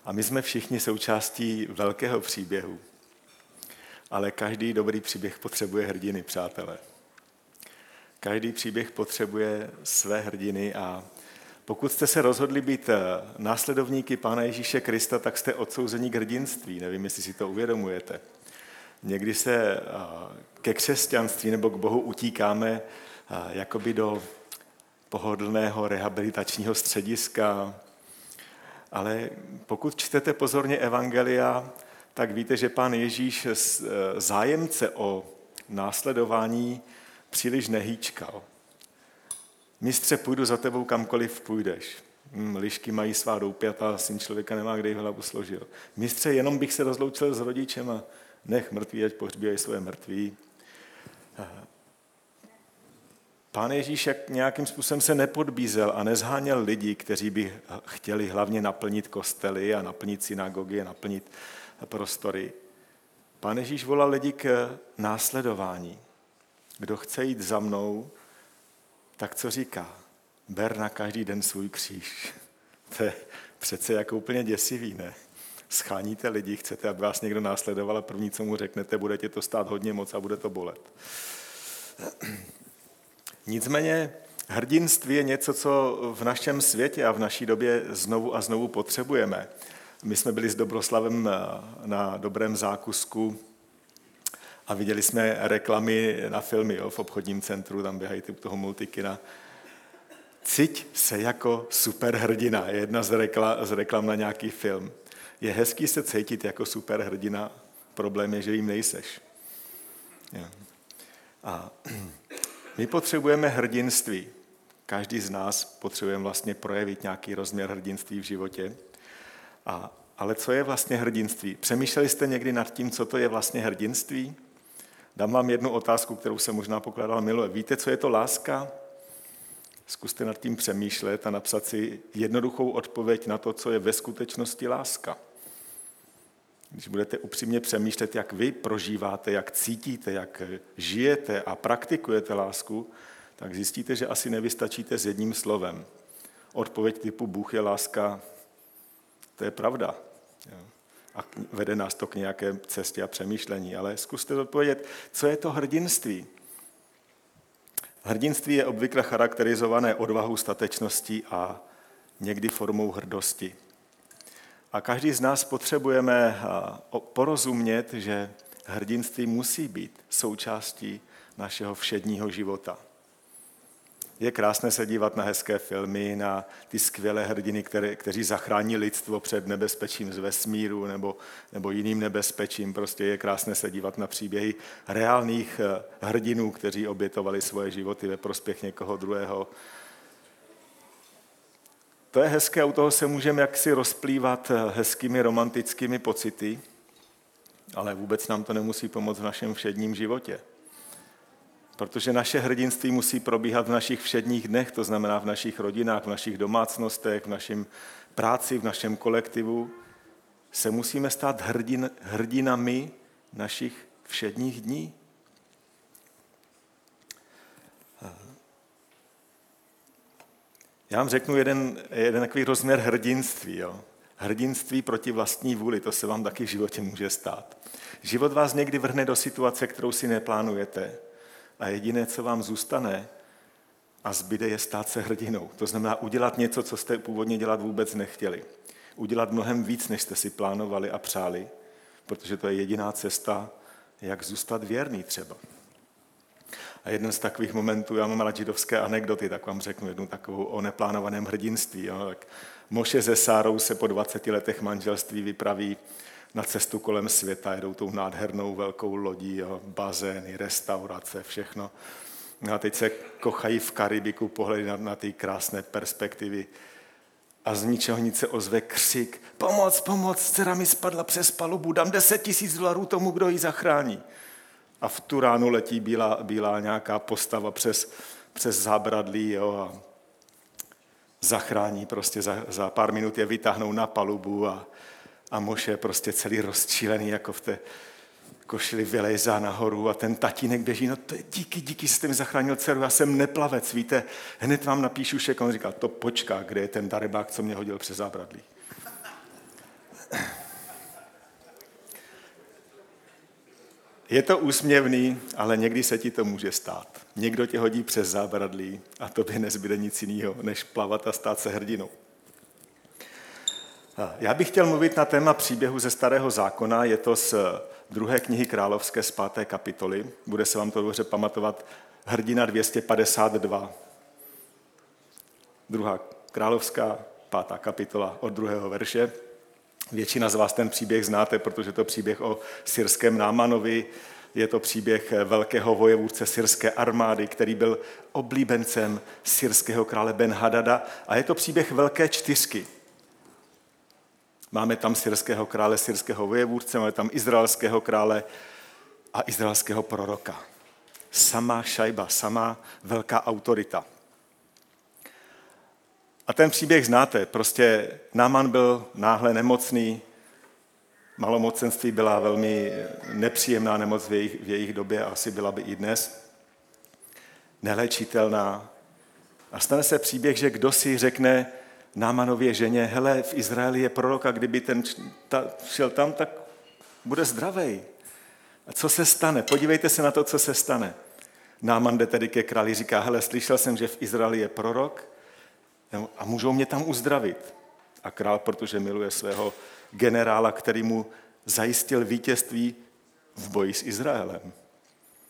A my jsme všichni součástí velkého příběhu. Ale každý dobrý příběh potřebuje hrdiny, přátelé. Každý příběh potřebuje své hrdiny a pokud jste se rozhodli být eh, následovníky Pána Ježíše Krista, tak jste odsouzení k hrdinství. Nevím, jestli si to uvědomujete. Někdy se eh, ke křesťanství nebo k Bohu utíkáme eh, jakoby do pohodlného rehabilitačního střediska, ale pokud čtete pozorně Evangelia, tak víte, že pán Ježíš zájemce o následování příliš nehýčkal. Mistře, půjdu za tebou kamkoliv půjdeš. Hmm, lišky mají svá doupěta, syn člověka nemá kde hlavu složil. Mistře, jenom bych se rozloučil s rodičem a nech mrtví, ať pohřbívají své mrtví. Pán Ježíš jak nějakým způsobem se nepodbízel a nezháněl lidi, kteří by chtěli hlavně naplnit kostely a naplnit synagogy a naplnit prostory. Pán Ježíš volal lidi k následování. Kdo chce jít za mnou, tak co říká? Ber na každý den svůj kříž. To je přece jako úplně děsivý, ne? Scháníte lidi, chcete, aby vás někdo následoval a první, co mu řeknete, bude tě to stát hodně moc a bude to bolet. Nicméně hrdinství je něco, co v našem světě a v naší době znovu a znovu potřebujeme. My jsme byli s Dobroslavem na dobrém zákusku A viděli jsme reklamy na filmy jo, v obchodním centru, tam běhají typ toho multikina. Cíť se jako superhrdina, je jedna z, rekla, z reklam na nějaký film. Je hezký se cítit jako superhrdina, problém je, že jim nejseš. A my potřebujeme hrdinství. Každý z nás potřebujeme vlastně projevit nějaký rozměr hrdinství v životě. A, ale co je vlastně hrdinství? Přemýšleli jste někdy nad tím, co to je vlastně hrdinství? Dám vám jednu otázku, kterou jsem možná pokládal miluje. Víte, co je to láska? Zkuste nad tím přemýšlet a napsat si jednoduchou odpověď na to, co je ve skutečnosti láska. Když budete upřímně přemýšlet, jak vy prožíváte, jak cítíte, jak žijete a praktikujete lásku, tak zjistíte, že asi nevystačíte s jedním slovem. Odpověď typu Bůh je láska, to je pravda. A vede nás to k nějaké cestě a přemýšlení. Ale zkuste odpovědět, co je to hrdinství? Hrdinství je obvykle charakterizované odvahou, statečností a někdy formou hrdosti. A každý z nás potřebujeme porozumět, že hrdinství musí být součástí našeho všedního života. Je krásné se dívat na hezké filmy, na ty skvělé hrdiny, které, kteří zachrání lidstvo před nebezpečím z vesmíru nebo, nebo jiným nebezpečím. Prostě je krásné se dívat na příběhy reálných eh, hrdinů, kteří obětovali svoje životy ve prospěch někoho druhého. To je hezké, u toho se můžeme jaksi rozplývat eh, hezkými romantickými pocity, ale vůbec nám to nemusí pomoct v našem všedním životě. Protože naše hrdinství musí probíhat v našich všedních dnech, to znamená v našich rodinách, v našich domácnostech, v našem práci, v našem kolektivu. Se musíme stát hrdin, hrdinami našich všedních dní. Já vám řeknu jeden, jeden takový rozměr hrdinství. Jo. Hrdinství proti vlastní vůli, to se vám taky v životě může stát. Život vás někdy vrhne do situace, kterou si neplánujete a jediné, co vám zůstane a zbyde, je stát se hrdinou. To znamená udělat něco, co jste původně dělat vůbec nechtěli. Udělat mnohem víc, než jste si plánovali a přáli, protože to je jediná cesta, jak zůstat věrný třeba. A jeden z takových momentů, já mám rád židovské anekdoty, tak vám řeknu jednu takovou o neplánovaném hrdinství. Jo. Tak Moše se Sárou se po 20 letech manželství vypraví na cestu kolem světa, jedou tou nádhernou velkou lodí, jo, bazény, restaurace, všechno. No a teď se kochají v Karibiku, pohledy na, na ty krásné perspektivy. A z ničeho nic se ozve křik, pomoc, pomoc, dcera mi spadla přes palubu, dám 10 tisíc dolarů tomu, kdo ji zachrání. A v tu ránu letí bílá, bílá nějaká postava přes, přes zábradlí jo, a zachrání prostě za, za pár minut je vytáhnou na palubu a, a Moše prostě celý rozčílený, jako v té košili vylejzá nahoru a ten tatínek běží, no to je díky, díky, jste mi zachránil dceru, já jsem neplavec, víte, hned vám napíšu šek. On říká, to počká, kde je ten darebák, co mě hodil přes zábradlí. Je to úsměvný, ale někdy se ti to může stát. Někdo tě hodí přes zábradlí a tobě nezbyde nic jiného, než plavat a stát se hrdinou. Já bych chtěl mluvit na téma příběhu ze Starého zákona, je to z druhé knihy Královské z páté kapitoly. Bude se vám to dobře pamatovat, hrdina 252. Druhá královská, pátá kapitola od druhého verše. Většina z vás ten příběh znáte, protože to je příběh o syrském Námanovi, je to příběh velkého vojevůdce syrské armády, který byl oblíbencem syrského krále Ben Hadada a je to příběh velké čtyřky. Máme tam syrského krále, syrského vojevůdce, máme tam izraelského krále a izraelského proroka. Sama šajba, sama velká autorita. A ten příběh znáte, prostě Náman byl náhle nemocný, malomocenství byla velmi nepříjemná nemoc v jejich, v jejich době, asi byla by i dnes, nelečitelná. A stane se příběh, že kdo si řekne, Námanově ženě, hele, v Izraeli je prorok a kdyby ten ta, šel tam, tak bude zdravý. A co se stane? Podívejte se na to, co se stane. Náman jde tedy ke králi, říká, hele, slyšel jsem, že v Izraeli je prorok a můžou mě tam uzdravit. A král, protože miluje svého generála, který mu zajistil vítězství v boji s Izraelem.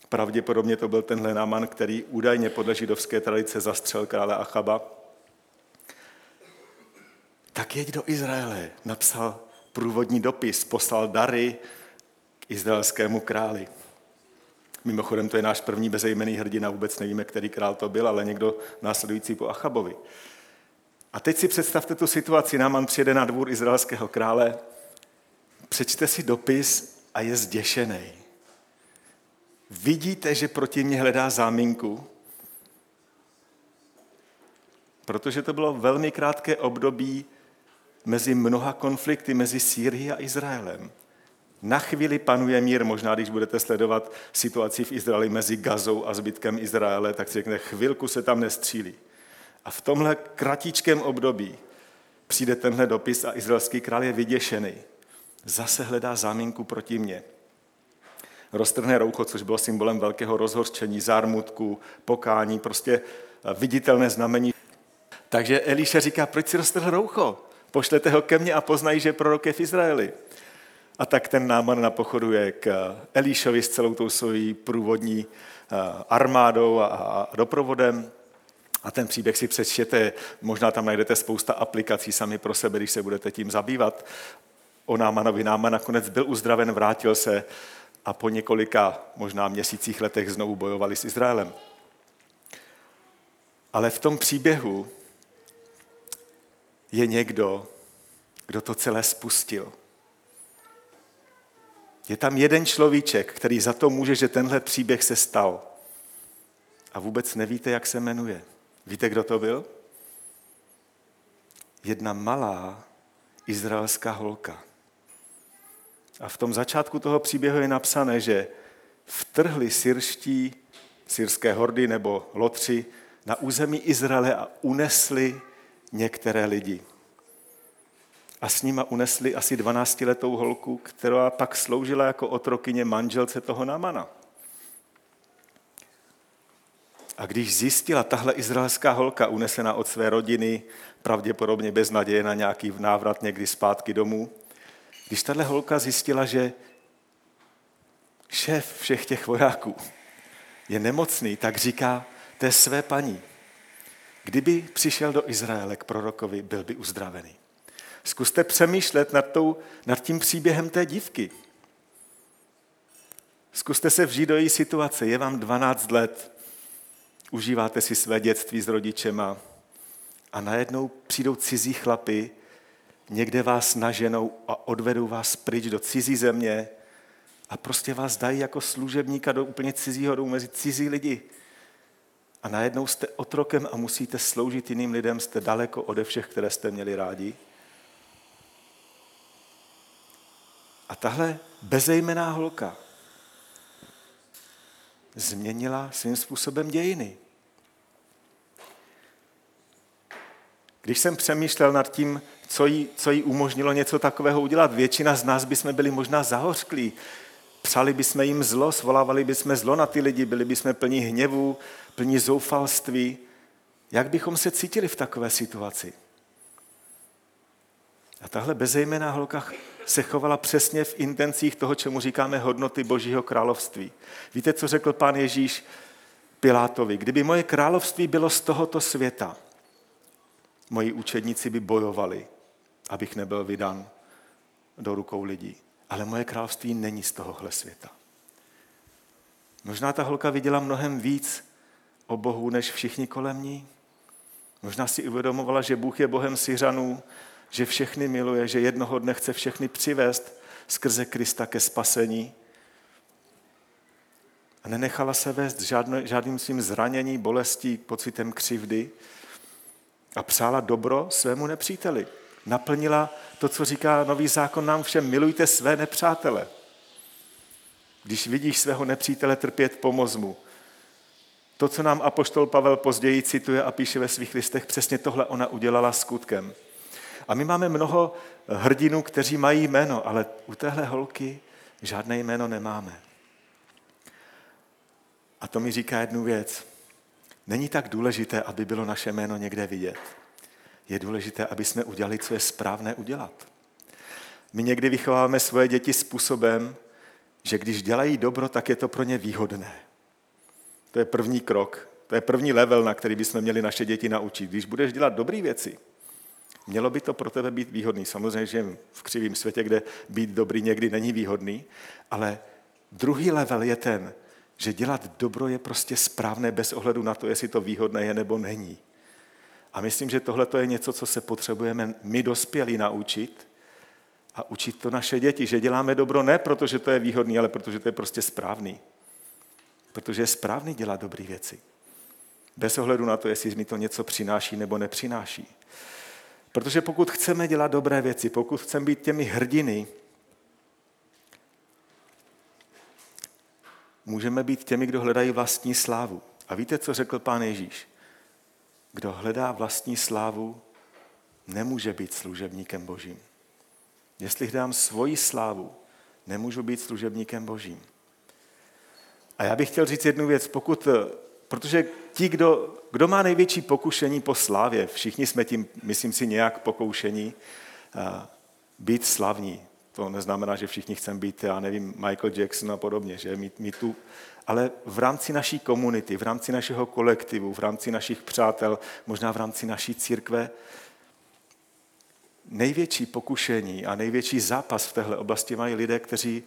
Pravděpodobně to byl tenhle Náman, který údajně podle židovské tradice zastřel krále Achaba. Tak jeď do Izraele, napsal průvodní dopis, poslal dary k izraelskému králi. Mimochodem, to je náš první bezejmený hrdina, vůbec nevíme, který král to byl, ale někdo následující po Achabovi. A teď si představte tu situaci, Náman přijede na dvůr izraelského krále, přečte si dopis a je zděšený. Vidíte, že proti mě hledá záminku, protože to bylo velmi krátké období mezi mnoha konflikty mezi Sýrií a Izraelem. Na chvíli panuje mír, možná když budete sledovat situaci v Izraeli mezi Gazou a zbytkem Izraele, tak si řekne, chvilku se tam nestřílí. A v tomhle kratičkém období přijde tenhle dopis a izraelský král je vyděšený. Zase hledá záminku proti mně. Roztrhne roucho, což bylo symbolem velkého rozhorčení, zármutku, pokání, prostě viditelné znamení. Takže Elíše říká, proč si roztrhl roucho? Pošlete ho ke mně a poznají, že prorok je v Izraeli. A tak ten náman napochoduje k Elíšovi s celou tou svojí průvodní eh, armádou a doprovodem. A ten příběh si přečtěte, možná tam najdete spousta aplikací sami pro sebe, když se budete tím zabývat. O Námanovi Náman nakonec byl uzdraven, vrátil se a po několika, možná měsících letech znovu bojovali s Izraelem. Ale v tom příběhu je někdo, kdo to celé spustil. Je tam jeden človíček, který za to může, že tenhle příběh se stal. A vůbec nevíte, jak se jmenuje. Víte, kdo to byl? Jedna malá izraelská holka. A v tom začátku toho příběhu je napsané, že vtrhli syrští, syrské hordy nebo lotři na území Izraele a unesli některé lidi. A s nima unesli asi 12-letou holku, která pak sloužila jako otrokyně manželce toho Namana. A když zjistila tahle izraelská holka, unesená od své rodiny, pravděpodobně bez naděje na nějaký návrat někdy zpátky domů, když tahle holka zjistila, že šéf všech těch vojáků je nemocný, tak říká té své paní, kdyby přišel do Izraele k prorokovi, byl by uzdravený. Zkuste přemýšlet nad, tou, nad tím příběhem té dívky. Zkuste se vžít do její situace. Je vám 12 let, užíváte si své dětství s rodičema a najednou přijdou cizí chlapy, někde vás naženou a odvedou vás pryč do cizí země a prostě vás dají jako služebníka do úplně cizího domu mezi cizí lidi. A najednou jste otrokem a musíte sloužit jiným lidem, jste daleko ode všech, které jste měli rádi. A tahle bezejmená holka změnila svým způsobem dějiny. Když jsem přemýšlel nad tím, co jí, co jí umožnilo něco takového udělat, většina z nás bychom byli možná zahořklí. Přali bychom jim zlo, svolávali bychom zlo na ty lidi, byli bychom plní hněvu, plní zoufalství. Jak bychom se cítili v takové situaci? A tahle bezejmená holka se chovala přesně v intencích toho, čemu říkáme hodnoty Božího království. Víte, co řekl pán Ježíš Pilátovi? Kdyby moje království bylo z tohoto světa, moji učedníci by bojovali, abych nebyl vydán do rukou lidí. Ale moje království není z tohohle světa. Možná ta holka viděla mnohem víc o Bohu, než všichni kolem ní. Možná si uvědomovala, že Bůh je Bohem Syřanů, že všechny miluje, že jednoho dne chce všechny přivést skrze Krista ke spasení. A nenechala se vést žádný, žádným svým zranění, bolestí, pocitem křivdy a přála dobro svému nepříteli. Naplnila to, co říká nový zákon nám všem, milujte své nepřátele. Když vidíš svého nepřítele trpět, pomoz mu. To, co nám apoštol Pavel později cituje a píše ve svých listech, přesně tohle ona udělala skutkem. A my máme mnoho hrdinů, kteří mají jméno, ale u téhle holky žádné jméno nemáme. A to mi říká jednu věc. Není tak důležité, aby bylo naše jméno někde vidět. Je důležité, aby jsme udělali, co je správné udělat. My někdy vychováváme svoje děti způsobem, že když dělají dobro, tak je to pro ně výhodné. To je první krok. To je první level, na který bychom měli naše děti naučit. Když budeš dělat dobré věci, mělo by to pro tebe být výhodný. Samozřejmě, že v křivém světě, kde být dobrý někdy není výhodný, ale druhý level je ten, že dělat dobro je prostě správné bez ohledu na to, jestli to výhodné je nebo není. A myslím, že tohle je něco, co se potřebujeme my dospělí naučit a učit to naše děti, že děláme dobro ne proto, že to je výhodný, ale protože to je prostě správný. Protože je správný dělat dobré věci. Bez ohledu na to, jestli mi to něco přináší nebo nepřináší. Protože pokud chceme dělat dobré věci, pokud chceme být těmi hrdiny, můžeme být těmi, kdo hledají vlastní slávu. A víte, co řekl pán Ježíš? Kdo hledá vlastní slávu, nemůže být služebníkem božím. Jestli hledám svoji slávu, nemůžu být služebníkem božím. A já bych chtěl říct jednu věc, pokud, protože ti, kdo, kdo má největší pokušení po slávě, všichni jsme tím, myslím si, nějak pokoušení, být slavní. To neznamená, že všichni chceme být, já nevím, Michael Jackson a podobně, že mít, mít tu, ale v rámci naší komunity, v rámci našeho kolektivu, v rámci našich přátel, možná v rámci naší církve, největší pokušení a největší zápas v téhle oblasti mají lidé, kteří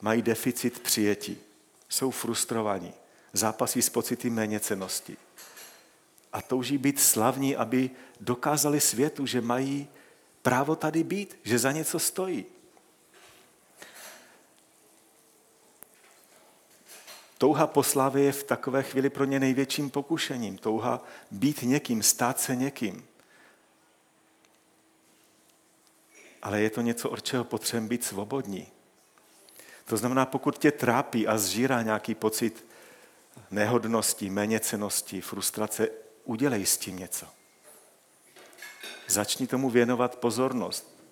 mají deficit přijetí, jsou frustrovaní, zápasí s pocity méněcenosti a touží být slavní, aby dokázali světu, že mají právo tady být, že za něco stojí. Touha po slavě je v takové chvíli pro ně největším pokušením. Touha být někým, stát se někým. Ale je to něco, od čeho potřebujeme být svobodní. To znamená, pokud tě trápí a zžírá nějaký pocit nehodnosti, méněcenosti, frustrace, udělej s tím něco. Začni tomu věnovat pozornost.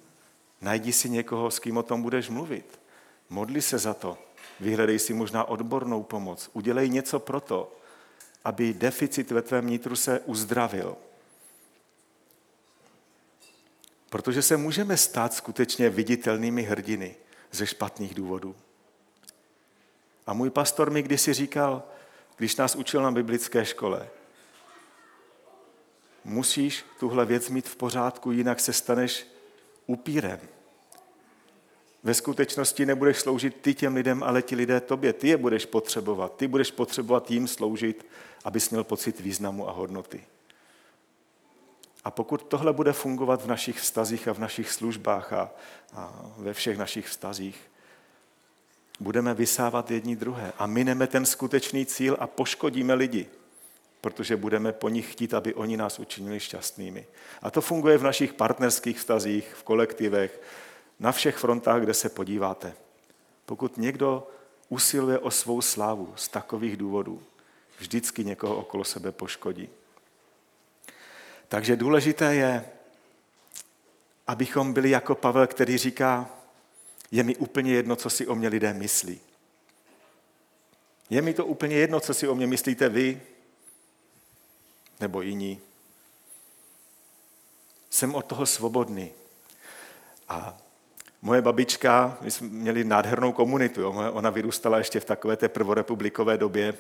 Najdi si někoho, s kým o tom budeš mluvit. Modli se za to. Vyhledej si možná odbornou pomoc. Udělej něco pro to, aby deficit ve tvém nitru se uzdravil. Protože se můžeme stát skutečně viditelnými hrdiny ze špatných důvodů. A můj pastor mi kdysi říkal, když nás učil na biblické škole, musíš tuhle věc mít v pořádku, jinak se staneš upírem. Ve skutečnosti nebudeš sloužit ty těm lidem, ale ti lidé tobě. Ty je budeš potřebovat. Ty budeš potřebovat jim sloužit, abys měl pocit významu a hodnoty. A pokud tohle bude fungovat v našich vztazích a v našich službách a, a ve všech našich vztazích, budeme vysávat jedni druhé a mineme ten skutečný cíl a poškodíme lidi, protože budeme po nich chtít, aby oni nás učinili šťastnými. A to funguje v našich partnerských vztazích, v kolektivech, na všech frontách, kde se podíváte. Pokud někdo usiluje o svou slávu z takových důvodů, vždycky někoho okolo sebe poškodí. Takže důležité je, abychom byli jako Pavel, který říká, je mi úplně jedno, co si o mě lidé myslí. Je mi to úplně jedno, co si o mě myslíte vy nebo jiní. Jsem od toho svobodný. A moje babička, my jsme měli nádhernou komunitu, jo? ona vyrůstala ještě v takové té prvorepublikové době,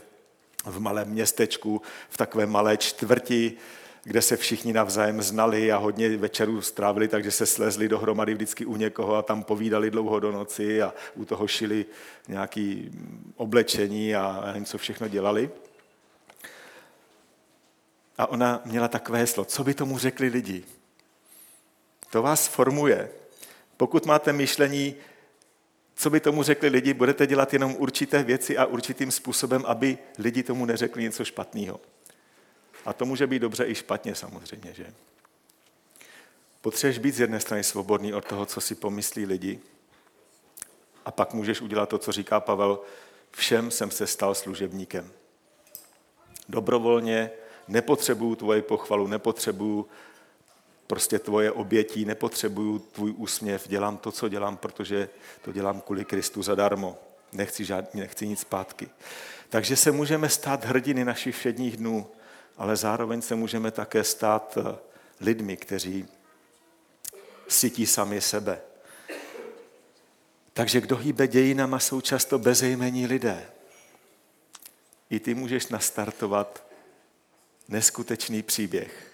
v malém městečku, v takové malé čtvrti, kde se všichni navzájem znali a hodně večerů strávili, takže se slezli dohromady vždycky u někoho a tam povídali dlouho do noci a u toho šili nějaké oblečení a nevím, co všechno dělali. A ona měla takové heslo, co by tomu řekli lidi? To vás formuje. Pokud máte myšlení, co by tomu řekli lidi, budete dělat jenom určité věci a určitým způsobem, aby lidi tomu neřekli něco špatného. A to může být dobře i špatně samozřejmě, že? Potřebuješ být z jedné strany svobodný od toho, co si pomyslí lidi, a pak můžeš udělat to, co říká Pavel, všem jsem se stal služebníkem. Dobrovolně nepotřebuju tvoji pochvalu, nepotřebuju prostě tvoje obětí, nepotřebuju tvůj úsměv, dělám to, co dělám, protože to dělám kvůli Kristu zadarmo. Nechci, žádný, nechci nic zpátky. Takže se můžeme stát hrdiny našich všedních dnů, ale zároveň se můžeme také stát eh, lidmi, kteří sytí sami sebe. Takže kdo hýbe dějinama, jsou často bezejmení lidé. I ty můžeš nastartovat neskutečný příběh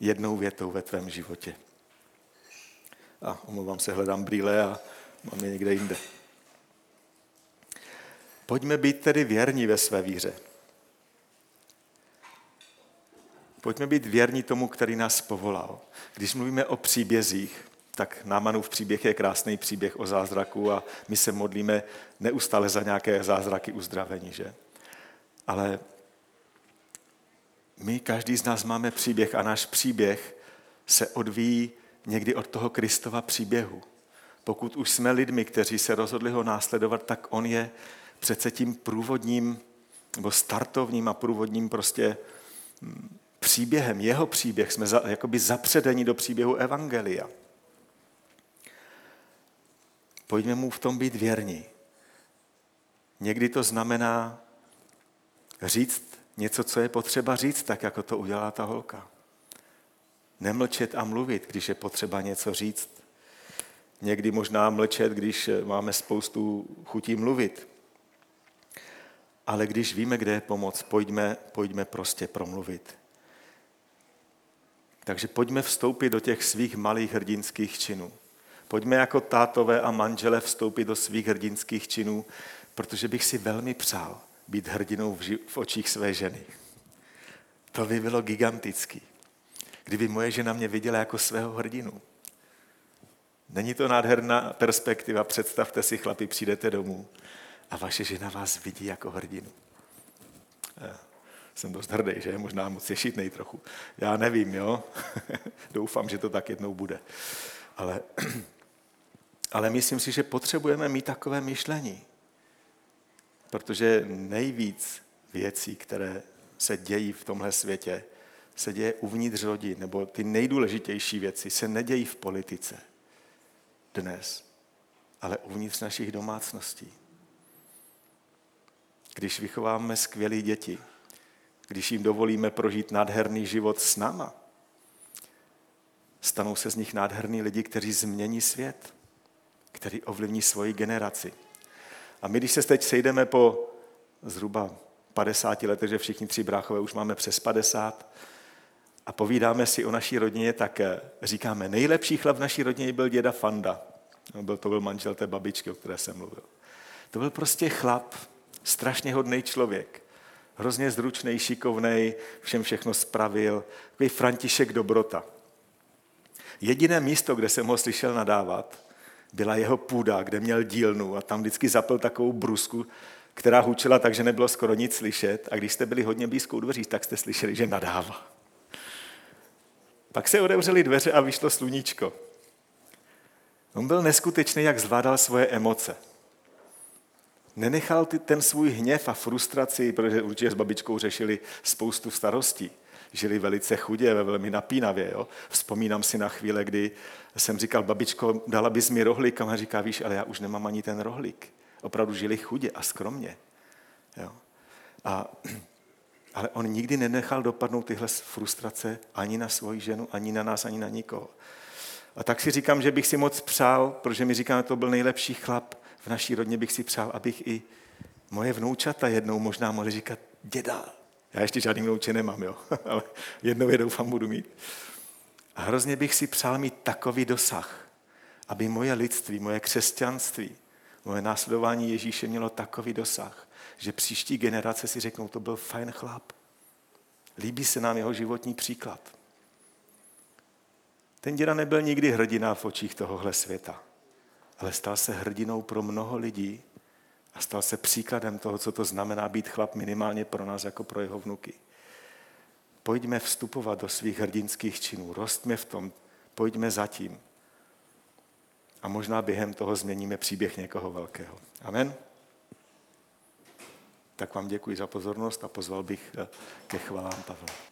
jednou větou ve tvém životě. A omlouvám se, hledám brýle a mám je někde jinde. Pojďme být tedy věrní ve své víře. Pojďme být věrní tomu, který nás povolal. Když mluvíme o příbězích, tak Námanův příběh je krásný příběh o zázraku a my se modlíme neustále za nějaké zázraky uzdravení, že? Ale my, každý z nás máme příběh a náš příběh se odvíjí někdy od toho Kristova příběhu. Pokud už jsme lidmi, kteří se rozhodli ho následovat, tak on je přece tím průvodním, nebo startovním a průvodním prostě hm, příběhem, jeho příběh, jsme za, jakoby zapředení do příběhu Evangelia. Pojďme mu v tom být věrní. Někdy to znamená říct něco, co je potřeba říct, tak jako to udělala ta holka. Nemlčet a mluvit, když je potřeba něco říct. Někdy možná mlčet, když máme spoustu chutí mluvit. Ale když víme, kde je pomoc, pojďme, pojďme prostě promluvit. Takže pojďme vstoupit do těch svých malých hrdinských činů. Pojďme jako tátové a manžele vstoupit do svých hrdinských činů, protože bych si velmi přál být hrdinou v, v očích své ženy. To by bylo gigantický. Kdyby moje žena mě viděla jako svého hrdinu. Není to nádherná perspektiva? Představte si, chlapi, přijdete domů a vaše žena vás vidí jako hrdinu. Jsem dost hrdý, že? Možná moc ješitnej trochu. Já nevím, jo? Doufám, že to tak jednou bude. Ale, ale myslím si, že potřebujeme mít takové myšlení. Protože nejvíc věcí, které se dějí v tomhle světě, se děje uvnitř rodin, nebo ty nejdůležitější věci se nedějí v politice dnes, ale uvnitř našich domácností. Když vychováme skvělé děti, když jim dovolíme prožít nádherný život s náma, stanou se z nich nádherní lidi, kteří změní svět, který ovlivní svoji generaci. A my, když se teď sejdeme po zhruba 50 letech, že všichni tři bráchové už máme přes 50, a povídáme si o naší rodině, tak eh, říkáme, nejlepší chlap v naší rodině byl děda Fanda. No, byl, to byl manžel té babičky, o které jsem mluvil. To byl prostě chlap, strašně hodný člověk. Hrozně zručný, šikovný, všem všechno spravil. Takový František Dobrota. Jediné místo, kde jsem ho slyšel nadávat, byla jeho půda, kde měl dílnu a tam vždycky zapil takovou brusku, která hučela tak, že nebylo skoro nic slyšet a když jste byli hodně blízko u dveří, tak jste slyšeli, že nadává. Pak se otevřely dveře a vyšlo sluníčko. On byl neskutečný, jak zvládal svoje emoce. Nenechal ten svůj hněv a frustraci, protože určitě s babičkou řešili spoustu starostí. Žili velice chudě, velmi napínavě. Jo? Vzpomínám si na chvíle, kdy jsem říkal, babičko, dala bys mi rohlík? A ona říká, víš, ale já už nemám ani ten rohlík. Opravdu žili chudě a skromně. Jo? A, ale on nikdy nenechal dopadnout tyhle frustrace ani na svoji ženu, ani na nás, ani na nikoho. A tak si říkám, že bych si moc přál, protože mi říkáme, to byl nejlepší chlap v naší rodině, bych si přál, abych i moje vnoučata jednou možná mohli říkat, děda, já ještě žádný vnouče nemám, jo, ale jednou je doufám budu mít. A hrozně bych si přál mít takový dosah, aby moje lidství, moje křesťanství, moje následování Ježíše mělo takový dosah, že příští generace si řeknou, to byl fajn chlap. Líbí se nám jeho životní příklad. Ten děda nebyl nikdy hrdina v očích tohohle světa, ale stal se hrdinou pro mnoho lidí a stal se příkladem toho, co to znamená být chlap minimálně pro nás jako pro jeho vnuky. Pojďme vstupovat do svých hrdinských činů, rostme v tom, pojďme zatím. A možná během toho změníme příběh někoho velkého. Amen. Tak vám děkuji za pozornost a pozval bych ke chvalám Pavla.